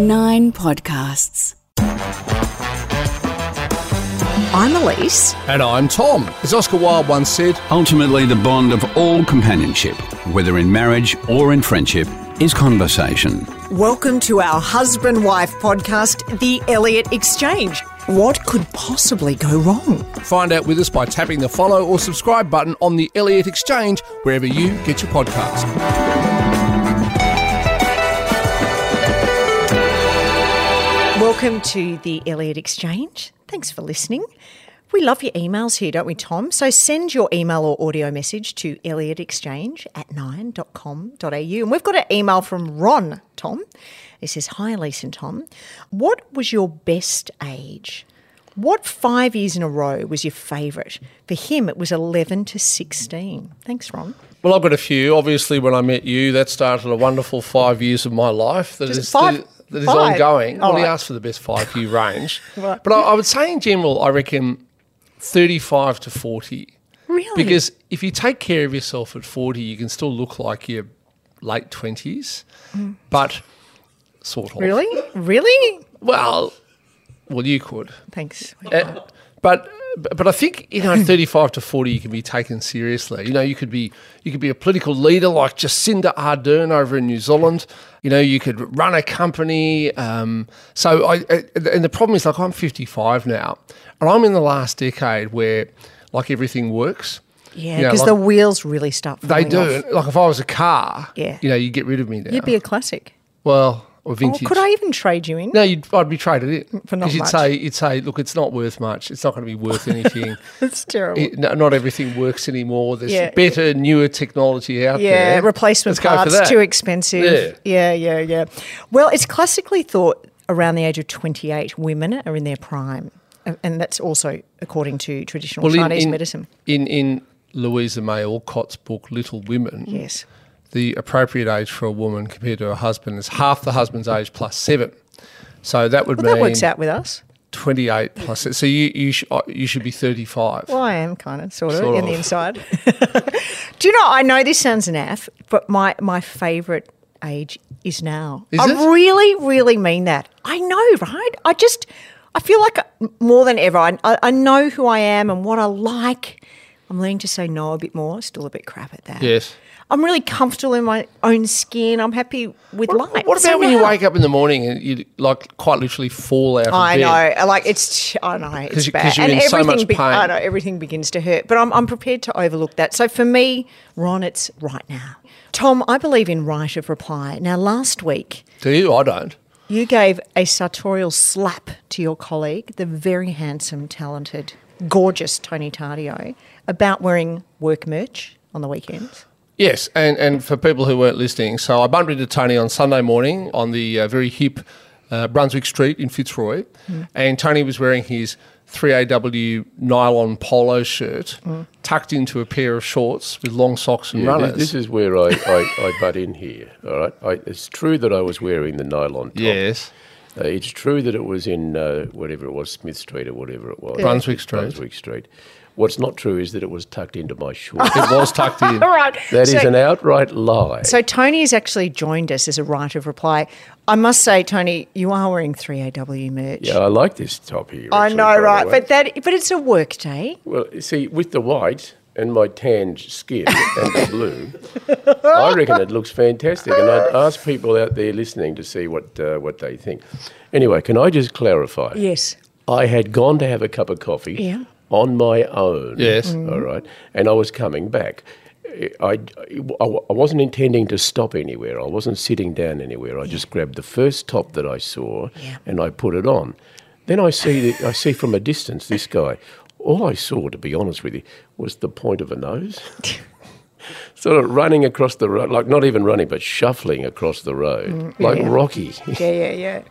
Nine podcasts. I'm Elise. And I'm Tom. As Oscar Wilde once said, Ultimately, the bond of all companionship, whether in marriage or in friendship, is conversation. Welcome to our husband wife podcast, The Elliott Exchange. What could possibly go wrong? find out with us by tapping the follow or subscribe button on the Elliott Exchange, wherever you get your podcast. Welcome to The Elliott Exchange. Thanks for listening. We love your emails here, don't we, Tom? So send your email or audio message to elliottexchange at nine.com.au. And we've got an email from Ron, Tom. It says, Hi, Elise and Tom. What was your best age? What five years in a row was your favourite? For him, it was 11 to 16. Thanks, Ron. Well, I've got a few. Obviously, when I met you, that started a wonderful five years of my life that Just is, five- that is five? ongoing. All well, he asked for the best five year range. Right. But I, I would say, in general, I reckon 35 to 40. Really? Because if you take care of yourself at 40, you can still look like you're late 20s, but sort of. Mm. Really? Really? Well, well, you could. Thanks. Uh, but but I think you know, thirty five to forty, you can be taken seriously. You know, you could be you could be a political leader like Jacinda Ardern over in New Zealand. You know, you could run a company. Um, so I uh, and the problem is like I'm fifty five now, and I'm in the last decade where like everything works. Yeah, You know, because like- the wheels really start They do. off. Like if I was a car, Yeah. you know, you get rid of me now. You'd be a classic. well, or vintage. Oh, could I even trade you in? No, you'd, I'd be traded in For not you'd much. say you'd say, look, it's not worth much. It's not going to be worth anything. It's terrible. It- no, not everything works anymore. There's Yeah. better, newer technology out yeah, there. Yeah, replacement Let's parts too expensive. Yeah. yeah, yeah, Well, it's classically thought around the age of 28, women are in their prime. And- that's also according to traditional Well, in- Chinese in, medicine. In in Louisa May Alcott's book Little Women, Yes. The appropriate age for a woman compared to a husband is half the husband's age plus seven. So that would Well, mean that works out with us. 28 plus. So you you, sh- uh, you should be 35. Well, I am kind of, sort of, Sort in the inside. Do you know, I know this sounds naff, but my, my favourite age is now. Is I it? really, really mean that. I know, right? I just, I feel like more than ever, I, I I know who I am and what I like. I'm learning to say no a bit more. Still a bit crap at that. Yes. I'm really comfortable in my own skin. I'm happy with life. What about So when you wake up in the morning and you like quite literally fall out of I bed? know, like it's, I know, it's you- bad, you're in so much be- I know everything begins to hurt, but I'm, I'm prepared to overlook that. So for me, Ron, it's right now. Tom, I believe in right of reply. Now, last week Do you? I don't. you gave a sartorial slap to your colleague, the very handsome, talented, gorgeous Tony Tardio, about wearing work merch on the weekends. Yes, and, and for people who weren't listening, so I bumped into Tony on Sunday morning on the uh, very hip uh, Brunswick Street in Fitzroy, and Tony was wearing his 3AW nylon polo shirt tucked into a pair of shorts with long socks and Yeah, runners. This is where I, I, I butt in here. All right, I, it's true that I was wearing the nylon top. yes. Uh, it's true that it was in uh, whatever it was, Smith Street or whatever it was, Brunswick Street. Brunswick Street. What's not true is that it was tucked into my shorts. It was tucked in. All right. That is so, an outright lie. So Tony has actually joined us as a right of reply. I must say, Tony, you are wearing 3AW merch. yeah, I like this top here. I know, right? But that, but it's a work day. Well, see, with the white and my tanned skin and the blue, I reckon it looks fantastic. And I'd ask people out there listening to see what uh, what they think. Anyway, can I just clarify? Yes. I had gone to have a cup of coffee Yeah. On my own. Yes. All mm. right. And I was coming back. I, I, I wasn't intending to stop anywhere. I wasn't sitting down anywhere. I just grabbed the first top that I saw Yeah. and I put it on. Then I see, the, I see from a distance this guy. All I saw, to be honest with you, was the point of a nose. sort of running across the road, like not even running, but shuffling across the road, mm, like yeah. Rocky. Yeah, yeah, yeah.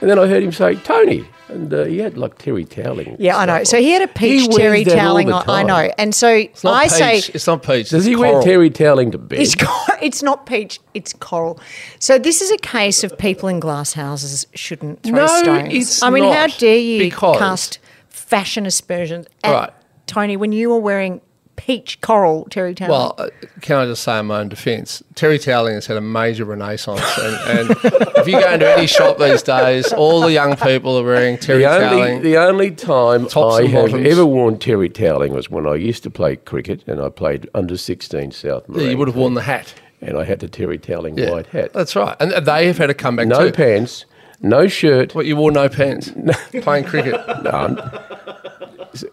And then I heard him say, Tony. And uh, he had like Terry toweling. Yeah, I know. So he had a peach wears terry that all toweling the on. I know. And so It's not I peach. say it's not peach. Does it's he coral. wear terry toweling to bed? it's, cor- it's not peach, it's coral. So this is a case of people in glass houses shouldn't throw No, stones. it's I mean, how dare you because- cast fashion aspersions at Right. Tony when you were wearing peach coral terry towel. Well, uh, can I just say in my own defence, terry toweling has had a major renaissance, and, and if you go into any shop these days, all the young people are wearing terry The only, toweling. the only time I have bottoms. ever worn terry toweling was when I used to play cricket and I played under 16 South Yeah, you would have worn the hat. And I had the terry toweling Yeah, white hat. That's right, and they have had a comeback No too. pants, no shirt. What you wore no pants playing cricket? No,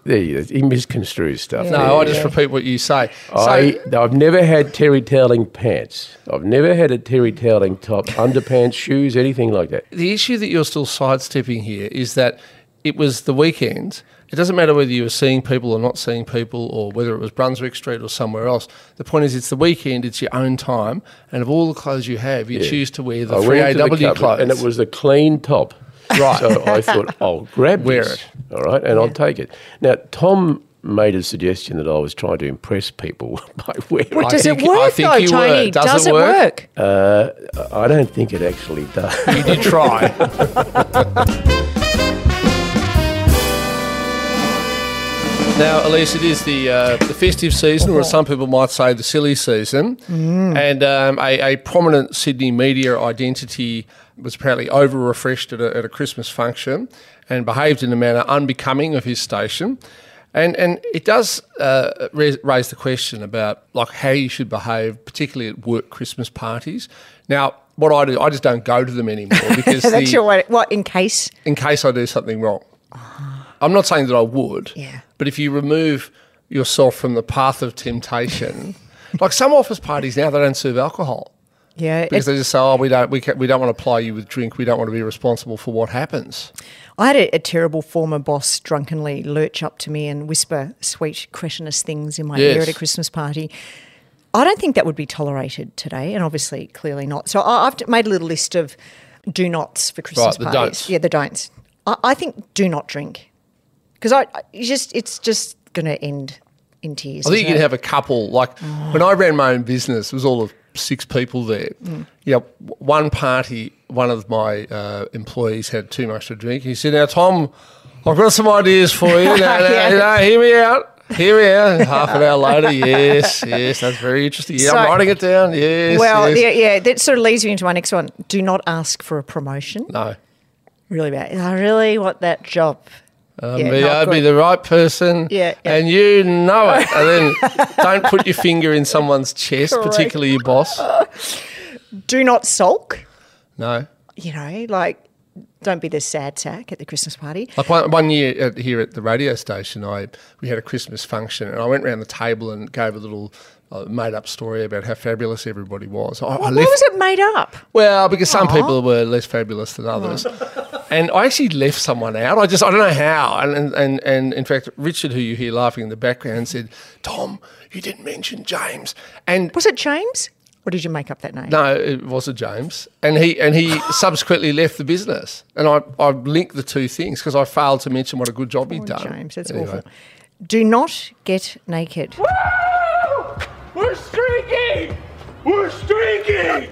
there you go. He misconstrues stuff. No, I just repeat what you say. I, so, I've never had terry toweling pants. I've never had a terry toweling top, underpants, shoes, anything like that. the issue that you're still sidestepping here is that it was the weekend. It doesn't matter whether you were seeing people or not seeing people, or whether it was Brunswick Street or somewhere else. The point is, it's the weekend. It's your own time, and of all the clothes you have, you choose to wear the I three went into the cupboard clothes. and it was a clean top. Right. So I thought, I'll grab Wear this. it. All right, and I'll take it. Now, Tom made a suggestion that I was trying to impress people by wearing Well, does think- it work I think though, you. Tony? Does it it work? work? Uh, I don't think it actually does. you did try. Now, Elise, it is the uh, the festive season, or as some people might say, the silly season. And um, a, a prominent Sydney media identity was apparently over refreshed at a, at a Christmas function and behaved in a manner unbecoming of his station. And and it does uh, raise, the question about like how you should behave, particularly at work Christmas parties. Now, what I do, I just don't go to them anymore because That's the, your way. What in case? in case I do something wrong. I'm not saying that I would, Yeah. but if you remove yourself from the path of temptation, like some office parties now, they don't serve alcohol Yeah, because it- they just say, "Oh, we don't, we, ca we don't want to ply you with drink. We don't want to be responsible for what happens." I had a, a terrible former boss drunkenly lurch up to me and whisper sweet, cretinous things in my ear at a Christmas party. I don't think that would be tolerated today, and obviously, clearly not. So I- I've made a little list of do nots for Christmas the parties. don'ts. Yeah, the don'ts. I, I think do not drink because I, I just it's just going to end in tears. I think you can have a couple. Like when I ran my own business, it was all of six people there. You know, one party, one of my uh, employees had too much to drink. He said, "Now, Tom, I've got some ideas for you. Now, now, Yeah. now, hear me out." Here we are. Half an hour later, yes, yes, that's very interesting. Yeah, So- I'm writing it down. Yes. Well, yes. yeah, yeah, that sort of leads me into my next one. Do not ask for a promotion. No. Really bad. I really want that job. Um, Yeah, be, I'd be the right person, Yeah, yeah. and you know it. And then don't put your finger in someone's chest, Correct. particularly your boss. Do not sulk. No. You know, like don't be the sad sack at the Christmas party. Like one, one year at, here at the radio station, I we had a Christmas function, and I went around the table and gave a little uh, made up story about how fabulous everybody was. I, I Why was it made up? well because some people were less fabulous than others, and I actually left someone out. I just I don't know how, and and and, and in fact, Richard, who you hear laughing in the background, said, "Tom, you didn't mention James," and Was it James? Or did you make up that name? no, it wasn't James, and he and he subsequently left the business, and I I linked the two things because I failed to mention what a good job he'd done. James, that's Anyway. awful. Do not get naked. We're streaking! We're streaking!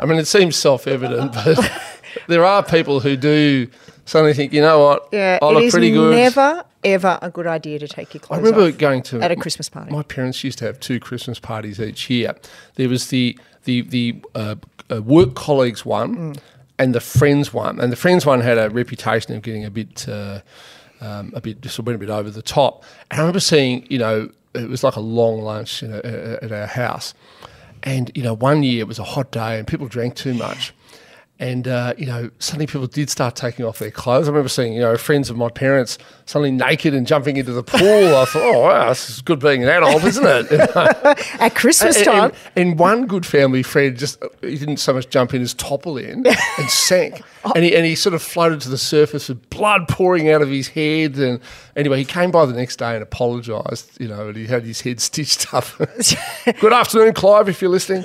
I mean, it seems self-evident, but there are people who do suddenly think, you know what, Yeah, I it look is pretty good. never ever a good idea to take your clothes. I remember going to at a Christmas party. My parents used to have two Christmas parties each year. There was the the the uh, uh, work colleagues one Mm. and the friends one, and the friends one had a reputation of getting a bit uh, um, a bit just went a bit over the top. And I remember seeing, you know, it was like a long lunch you know, at our house, and you know, one year it was a hot day and people drank too much. And uh, you know, suddenly people did start taking off their clothes. I remember seeing, you know, friends of my parents suddenly naked and jumping into the pool. I thought, oh wow, this is good being an adult, isn't it? You know? At Christmas time, and, and one good family friend just he didn't so much jump in as topple in and sank, and he and he sort of floated to the surface with blood pouring out of his head. And anyway, he came by the next day and apologised. You know, and he had his head stitched up. good afternoon, Clive, if you're listening.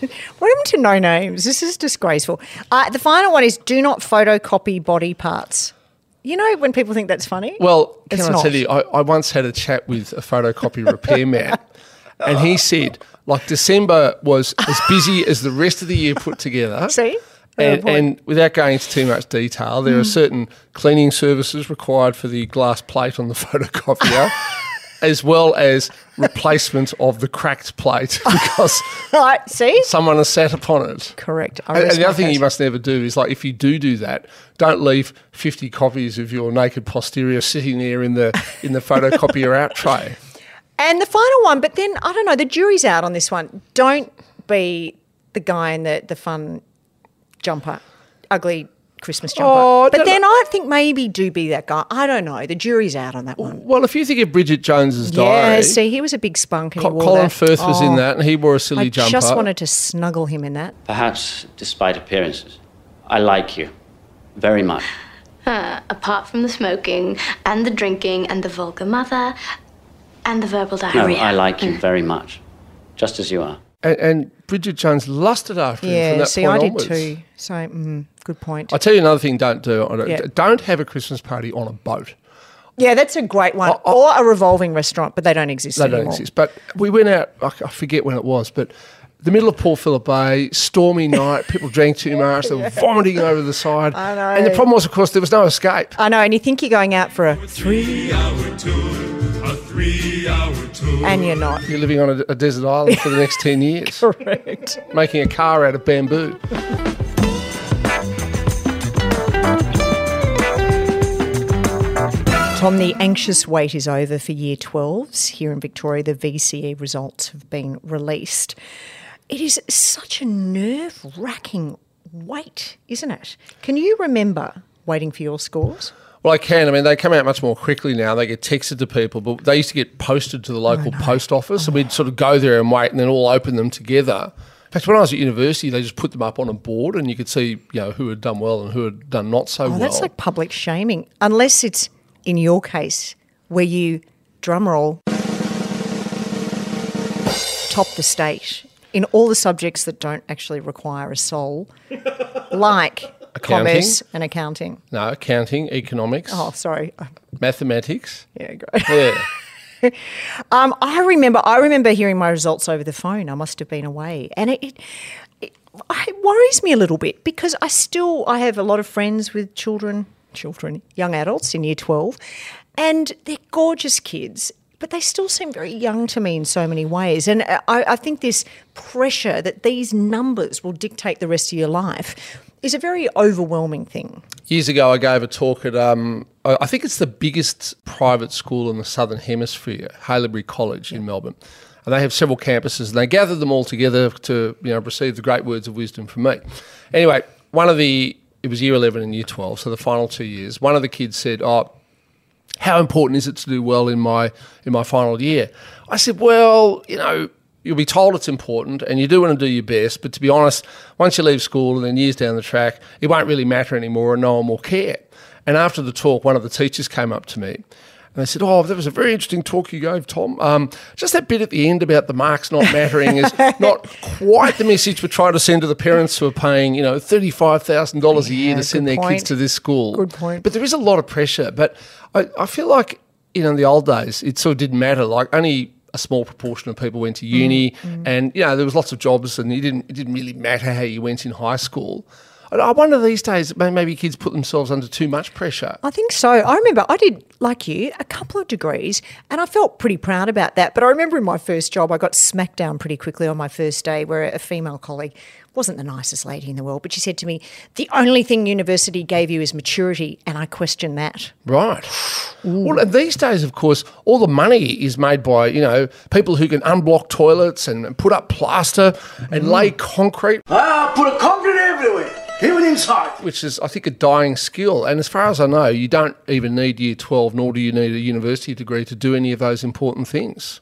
what happened to no names? This is disgraceful. Uh, the final one is do not photocopy body parts. You know when people think that's funny? Well, can It's I not. tell you, I, I once had a chat with a photocopy repairman, and he said, like, December was as busy as the rest of the year put together. See? And, and without going into too much detail, there are certain cleaning services required for the glass plate on the photocopier. As well as replacement of the cracked plate because Right, see? someone has sat upon it. Correct. I And, and the other thing you must never do is like if you do do that, don't leave fifty copies of your naked posterior sitting there in the in the photocopier out tray. And the final one, but then I don't know, the jury's out on this one. Don't be the guy in the, the fun jumper, ugly Christmas jumper. Oh, but then I think maybe do be that guy. I don't know. The jury's out on that one. Well, if you think of Bridget Jones's Yeah, diary, see, he was a big spunk and he Co- wore Colin that. Firth was in Oh, that, and he wore a silly I jumper. just wanted to snuggle him in that. Perhaps, despite appearances, I like you very much. Uh, apart from the smoking and the drinking and the vulgar mother and the verbal diarrhea. No, diarrhea. I like you very much, just as you are. and, and Bridget Jones lusted after him from Yeah, that see, point I did onwards. too. So, mm, good point. I'll tell you another thing. Don't do. I don't- Yeah. Don't have a Christmas party on a boat. yeah, that's a great one. I- I- or a revolving restaurant, but they don't exist They anymore. don't exist. But we went out. I I forget when it was, but the middle of Port Phillip Bay, stormy night. People drank too much. They were vomiting over the side. I know. And the problem was, of course, there was no escape. I know, and you think you're going out for a Three hour tour, a three hour tour. and you're not. You're living on a, a desert island for the next ten years, Correct. making a car out of bamboo. Tom, the anxious wait is over for year 12s. Here in Victoria, the VCE results have been released. It is such a nerve wracking wait, isn't it? Can you remember waiting for your scores? Well, I can. I mean, they come out much more quickly now. They get texted to people, but they used to get posted to the local post office, and we'd sort of go there and wait, and then all open them together. In fact, when I was at university, they just put them up on a board, and you could see, you know, who had done well and who had done not so Oh, well. that's like public shaming, unless it's in your case where you drum roll top the state in all the subjects that don't actually require a soul, like commerce and accounting. no accounting, economics, Oh, sorry. mathematics. Yeah, great. Yeah, Um, I remember. I remember hearing my results over the phone. I must have been away, and it, it, it, it worries me a little bit because I still I have a lot of friends with children, children, young adults in year twelve, and they're gorgeous kids. But they still seem very young to me in so many ways. And I, I think this pressure that these numbers will dictate the rest of your life is a very overwhelming thing. years ago, I gave a talk at, um, I think it's the biggest private school in the Southern Hemisphere, Haileybury College in Melbourne. And they have several campuses, and they gathered them all together to, you know, receive the great words of wisdom from me. Anyway, one of the, it was year 11 and year 12, so the final two years, one of the kids said, oh, how important is it to do well in my in my final year? I said, well, you know, you'll be told it's important and you do want to do your best, but to be honest, once you leave school and then years down the track, it won't really matter anymore and no one will care. And after the talk, one of the teachers came up to me and they said, Oh, that was a very interesting talk you gave, Tom. Um, just that bit at the end about the marks not mattering is not quite the message we're trying to send to the parents who are paying, you know, $35,000 a year Yeah, to send their point. kids to this school. Good point. But there is a lot of pressure. But I, I feel like, you know, in the old days, it sort of didn't matter. Like only a small proportion of people went to Mm, uni, and you know there was lots of jobs, and it didn't it didn't really matter how you went in high school. I- I wonder these days maybe kids put themselves under too much pressure. I think so. I remember I did, like you, a couple of degrees, and I felt pretty proud about that. But I remember in my first job, I got smacked down pretty quickly on my first day, where a female colleague wasn't the nicest lady in the world, but she said to me, "The only thing university gave you is maturity," and I questioned that. Right. Well, and these days, of course, all the money is made by you know people who can unblock toilets and put up plaster and Mm. lay concrete, Ah, put a concrete everywhere, even inside. which is I think a dying skill. And as far as I know, you don't even need year twelve, nor do you need a university degree to do any of those important things.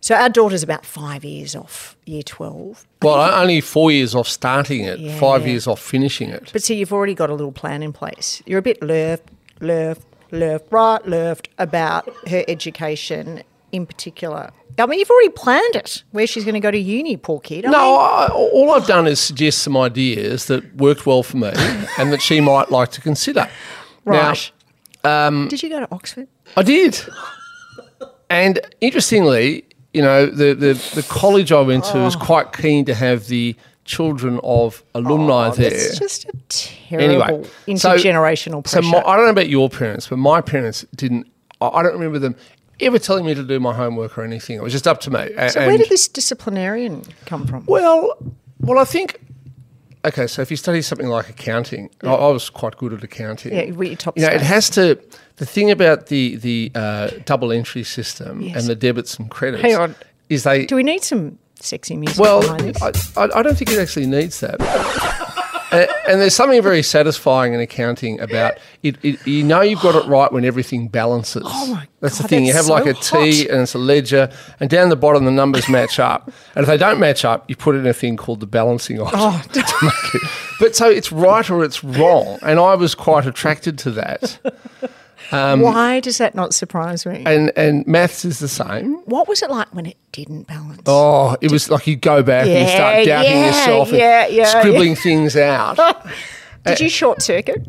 So our daughter's about five years off year twelve, Well, only four years off starting it, Yeah. five years off finishing it. but see, you've already got a little plan in place. You're a bit left, left, left, right, left about her education in particular. I mean, you've already planned it where she's going to go to uni, poor kid. I No, mean- I, all I've done is suggest some ideas that worked well for me and that she might like to consider. Right. Now, um, Did you go to Oxford? I did. And interestingly, you know, the, the, the college I went to was quite keen to have the children of alumni there. It's just a terrible Anyway, so- intergenerational So pressure. my, I don't know about your parents, but my parents didn't. I don't remember them ever telling me to do my homework or anything. It was just up to me. A- So where did this disciplinarian come from? Well, well, I think. Okay, so if you study something like accounting, I, I was quite good at accounting. Yeah, were you top You know, it has to. The thing about the the uh, double entry system Yes. and the debits and credits Hang on. is they. Do we need some sexy music well, behind this? I, I I don't think it actually needs that. Uh, and there's something very satisfying in accounting about it, it. You know you've got it right when everything balances. Oh my That's the God, thing. you have like so a T hot. and it's a ledger, and down the bottom the numbers match up. And if they don't match up, you put in a thing called the balancing item. Oh, it. But so it's right or it's wrong, and I was quite attracted to that. Why does that not surprise me? um, And and maths is the same. what was it like when it didn't balance? Oh, it was like you go back and you start doubting yeah, yourself and yeah, yeah, scribbling things out. Did you short circuit?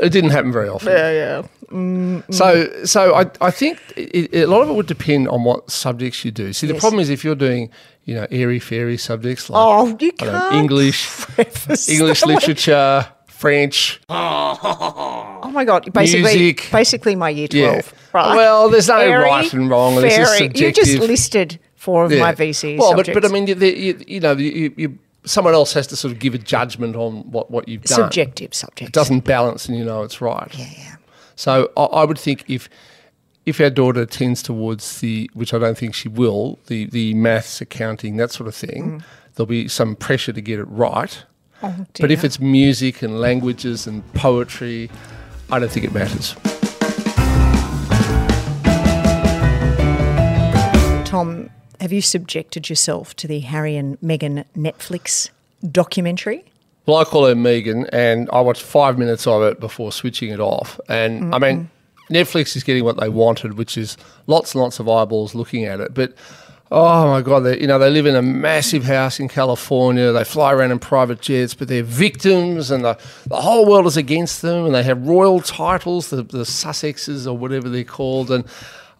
It didn't happen very often. Yeah, yeah. So, so I, I think it, a lot of it would depend on what subjects you do. See, the Yes. problem is if you're doing, you know, airy fairy subjects like Oh, you don't know, can't. English, English literature, French, Oh my god! Basically, Music. basically my year Yeah. twelve. Right. Well, there's no Fairy, right and wrong, it's just fairy. You just listed four of my VCs. Well, but, subjects. but I mean, you, you, you know, you, you, someone else has to sort of give a judgment on what, what you've done. subjective subjects. It doesn't balance, and you know it's right. Yeah, yeah. So I, I would think if if our daughter tends towards the, which I don't think she will, the the maths, accounting, that sort of thing, Mm. there'll be some pressure to get it right. Oh, But if it's music and languages and poetry, I don't think it matters. Tom, have you subjected yourself to the Harry and Meghan Netflix documentary? Well, I call her Megan, and I watched five minutes of it before switching it off. And I mean, Netflix is getting what they wanted, which is lots and lots of eyeballs looking at it. But oh my God, they, you know, they live in a massive house in California. They fly around in private jets, but they're victims, and the, the whole world is against them. And they have royal titles, the, the Sussexes or whatever they're called. And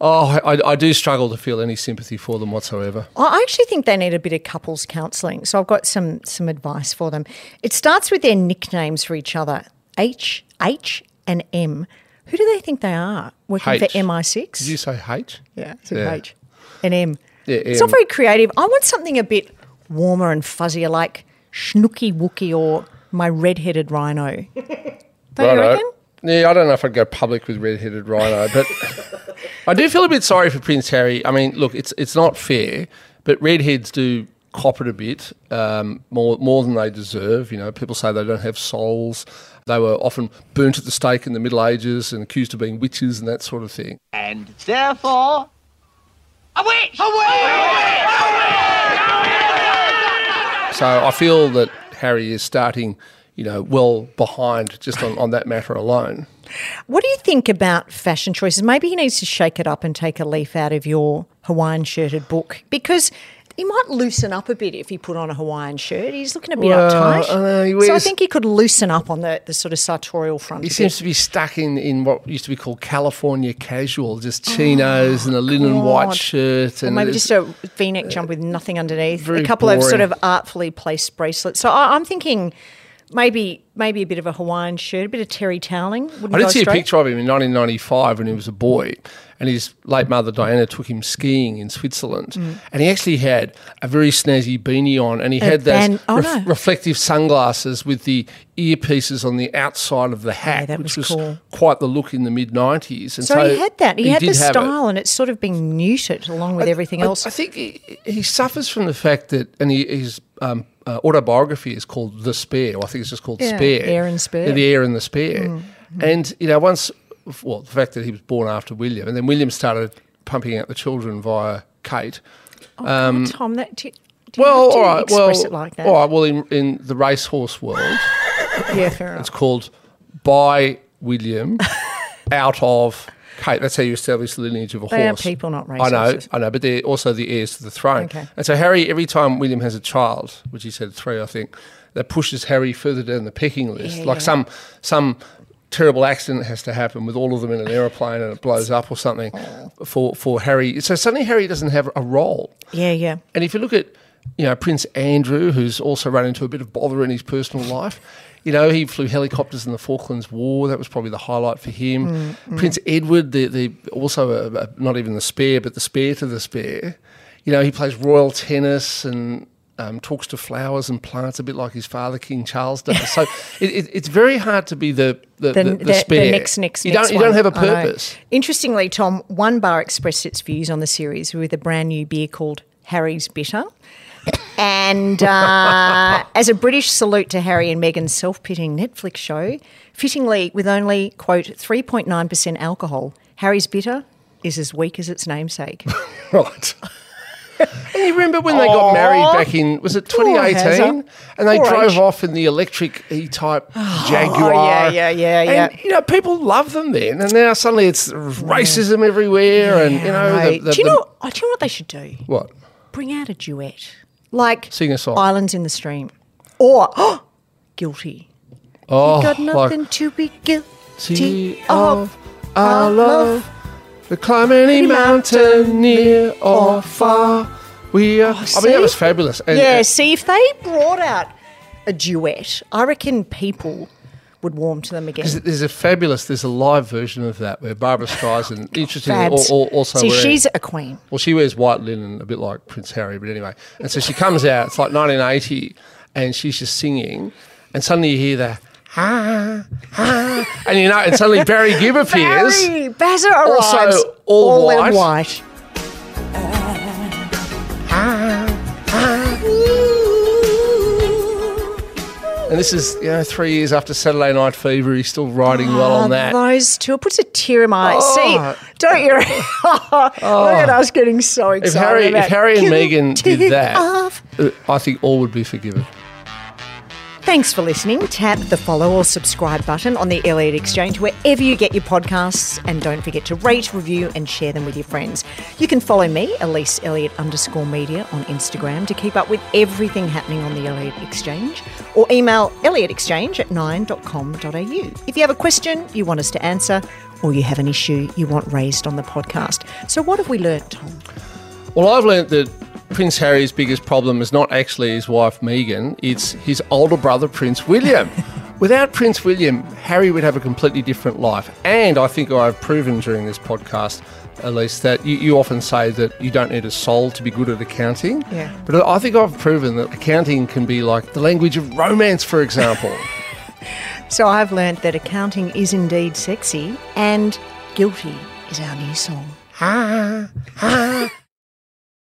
oh, I, I do struggle to feel any sympathy for them whatsoever. I actually think they need a bit of couples counselling. So I've got some some advice for them. It starts with their nicknames for each other. H, H, and M. Who do they think they are? Working H. for MI6? Did you say H? Yeah, it's Yeah. H. And M. Yeah, It's M. not very creative. I want something a bit warmer and fuzzier, like Schnooky Wookie or my red-headed rhino. Don't you Righto. reckon? Yeah, I don't know if I'd go public with red-headed rhino, but I do feel a bit sorry for Prince Harry. I mean, look, it's it's not fair, but redheads do cop it a bit um, more more than they deserve. You know, people say they don't have souls. They were often burnt at the stake in the Middle Ages and accused of being witches and that sort of thing. and therefore a witch. A witch! A witch! A witch! So I feel that Harry is starting, you know, well behind just on, on that matter alone. What do you think about fashion choices? Maybe he needs to shake it up and take a leaf out of your Hawaiian shirted book because he might loosen up a bit if he put on a Hawaiian shirt. He's looking a bit Well, uptight. Uh, he so I think he could loosen up on the, the sort of sartorial front. He a bit. seems to be stuck in, in what used to be called California casual, just chinos and a linen oh, white Oh, God. shirt. Or And maybe just a V-neck jump with nothing underneath. A couple of sort of artfully placed bracelets. So I, I'm thinking maybe maybe a bit of a Hawaiian shirt, a bit of terry toweling. Wouldn't I did see a picture of him in 1995 when he was a boy, and his late mother Diana took him skiing in Switzerland, and he actually had a very snazzy beanie on, and he Mm. Had those oh, ref- no. reflective sunglasses with the earpieces on the outside of the hat, that which was was cool. quite the look in the mid 90s. And So, so, he had that. He, had the have it. style, and it's sort of been muted along with everything I- else. I think he, he suffers from the fact that, and he, his um, uh, autobiography is called The Spare. Or I think it's just called Yeah, Spare. Heir and Spare. Mm, the Heir and the Spare. And, you know, once, well, the fact that he was born after William, and then William started pumping out the children via Kate. Oh, God, um, Tom, that do, do Well, all right. express Well, it like that? all right. Well, in, in the racehorse world, Yeah, fair it's enough. called by William out of Kate. That's how you establish the lineage of a They are horse. people, not I know. I know, but they're also the heirs to the throne. Okay. And so Harry, every time William has a child, which he said three, I think, that pushes Harry further down the pecking list. Yeah, like yeah. some some terrible accident has to happen with all of them in an aeroplane and it blows up or something Oh. for for Harry. So suddenly Harry doesn't have a role. Yeah, yeah. And if you look at you know, Prince Andrew, who's also run into a bit of bother in his personal life. You know, he flew helicopters in the Falklands War. That was probably the highlight for him. Mm, Prince Edward, the, the also a, a, not even the spare, but the spare to the spare. You know, he plays royal tennis and um, talks to flowers and plants a bit like his father, King Charles, does. So it, it, it's very hard to be the the, the, the, spare. next, next, you don't you don't have a purpose. Interestingly, Tom, one bar expressed its views on the series with a brand new beer called Harry's Bitter. And uh, as a British salute to Harry and Meghan's self pitying Netflix show, fittingly with only, quote, 3.9% alcohol, Harry's Bitter is as weak as its namesake. Right. And you remember when they got married back in was it Poor 2018 Hazza. and they Poor drove H. off in the electric E-type Jaguar. Oh, yeah, yeah, yeah, yeah. And you know people love them then, and now suddenly it's racism everywhere, and you know the, the, do you the- know? oh, do you know what they should do? what Bring out a duet, like Sing a song. "Islands in the Stream," or "Guilty." oh you Got nothing like to be guilty see of. our love, to climb any mountain near or far. We are. Oh, I mean see? that was fabulous. And, yeah, and- see, if they brought out a duet, I reckon people would warm to them again. There's, there's a fabulous, there's a live version of that where Barbra Streisand, interestingly, al- Fabs. al- also see, wearing, she's a queen. well, she wears white linen, a bit like Prince Harry, but anyway. And so she comes out, it's like 1980, and she's just singing, and suddenly you hear the, ah, ah, and you know, and suddenly Barry Gibb appears. Barry Bazza arrives, Also all in white. white. And this is, you know, three years after Saturday Night Fever, he's still riding well on Oh, that. Those two, it puts a tear in my eye. Oh. See, don't you? Look at us getting so excited. If Harry, about if Harry and guilty did that, of- uh, I think all would be forgiven. Thanks for listening. Tap the follow or subscribe button on the Elliott Exchange wherever you get your podcasts, and don't forget to rate, review, and share them with your friends. You can follow me, Elise Elliott underscore media, on Instagram to keep up with everything happening on the Elliott Exchange, or email elliottexchange at nine.com.au. If you have a question you want us to answer, or you have an issue you want raised on the podcast. So, what have we learnt, Tom? Well, I've learnt that Prince Harry's biggest problem is not actually his wife Meghan, it's his older brother Prince William. Without Prince William, Harry would have a completely different life. And I think I've proven during this podcast, at least, that you, you often say that you don't need a soul to be good at accounting. Yeah. But I think I've proven that accounting can be like the language of romance, for example. So, I've learnt that accounting is indeed sexy, and guilty is our new song. ah, ah,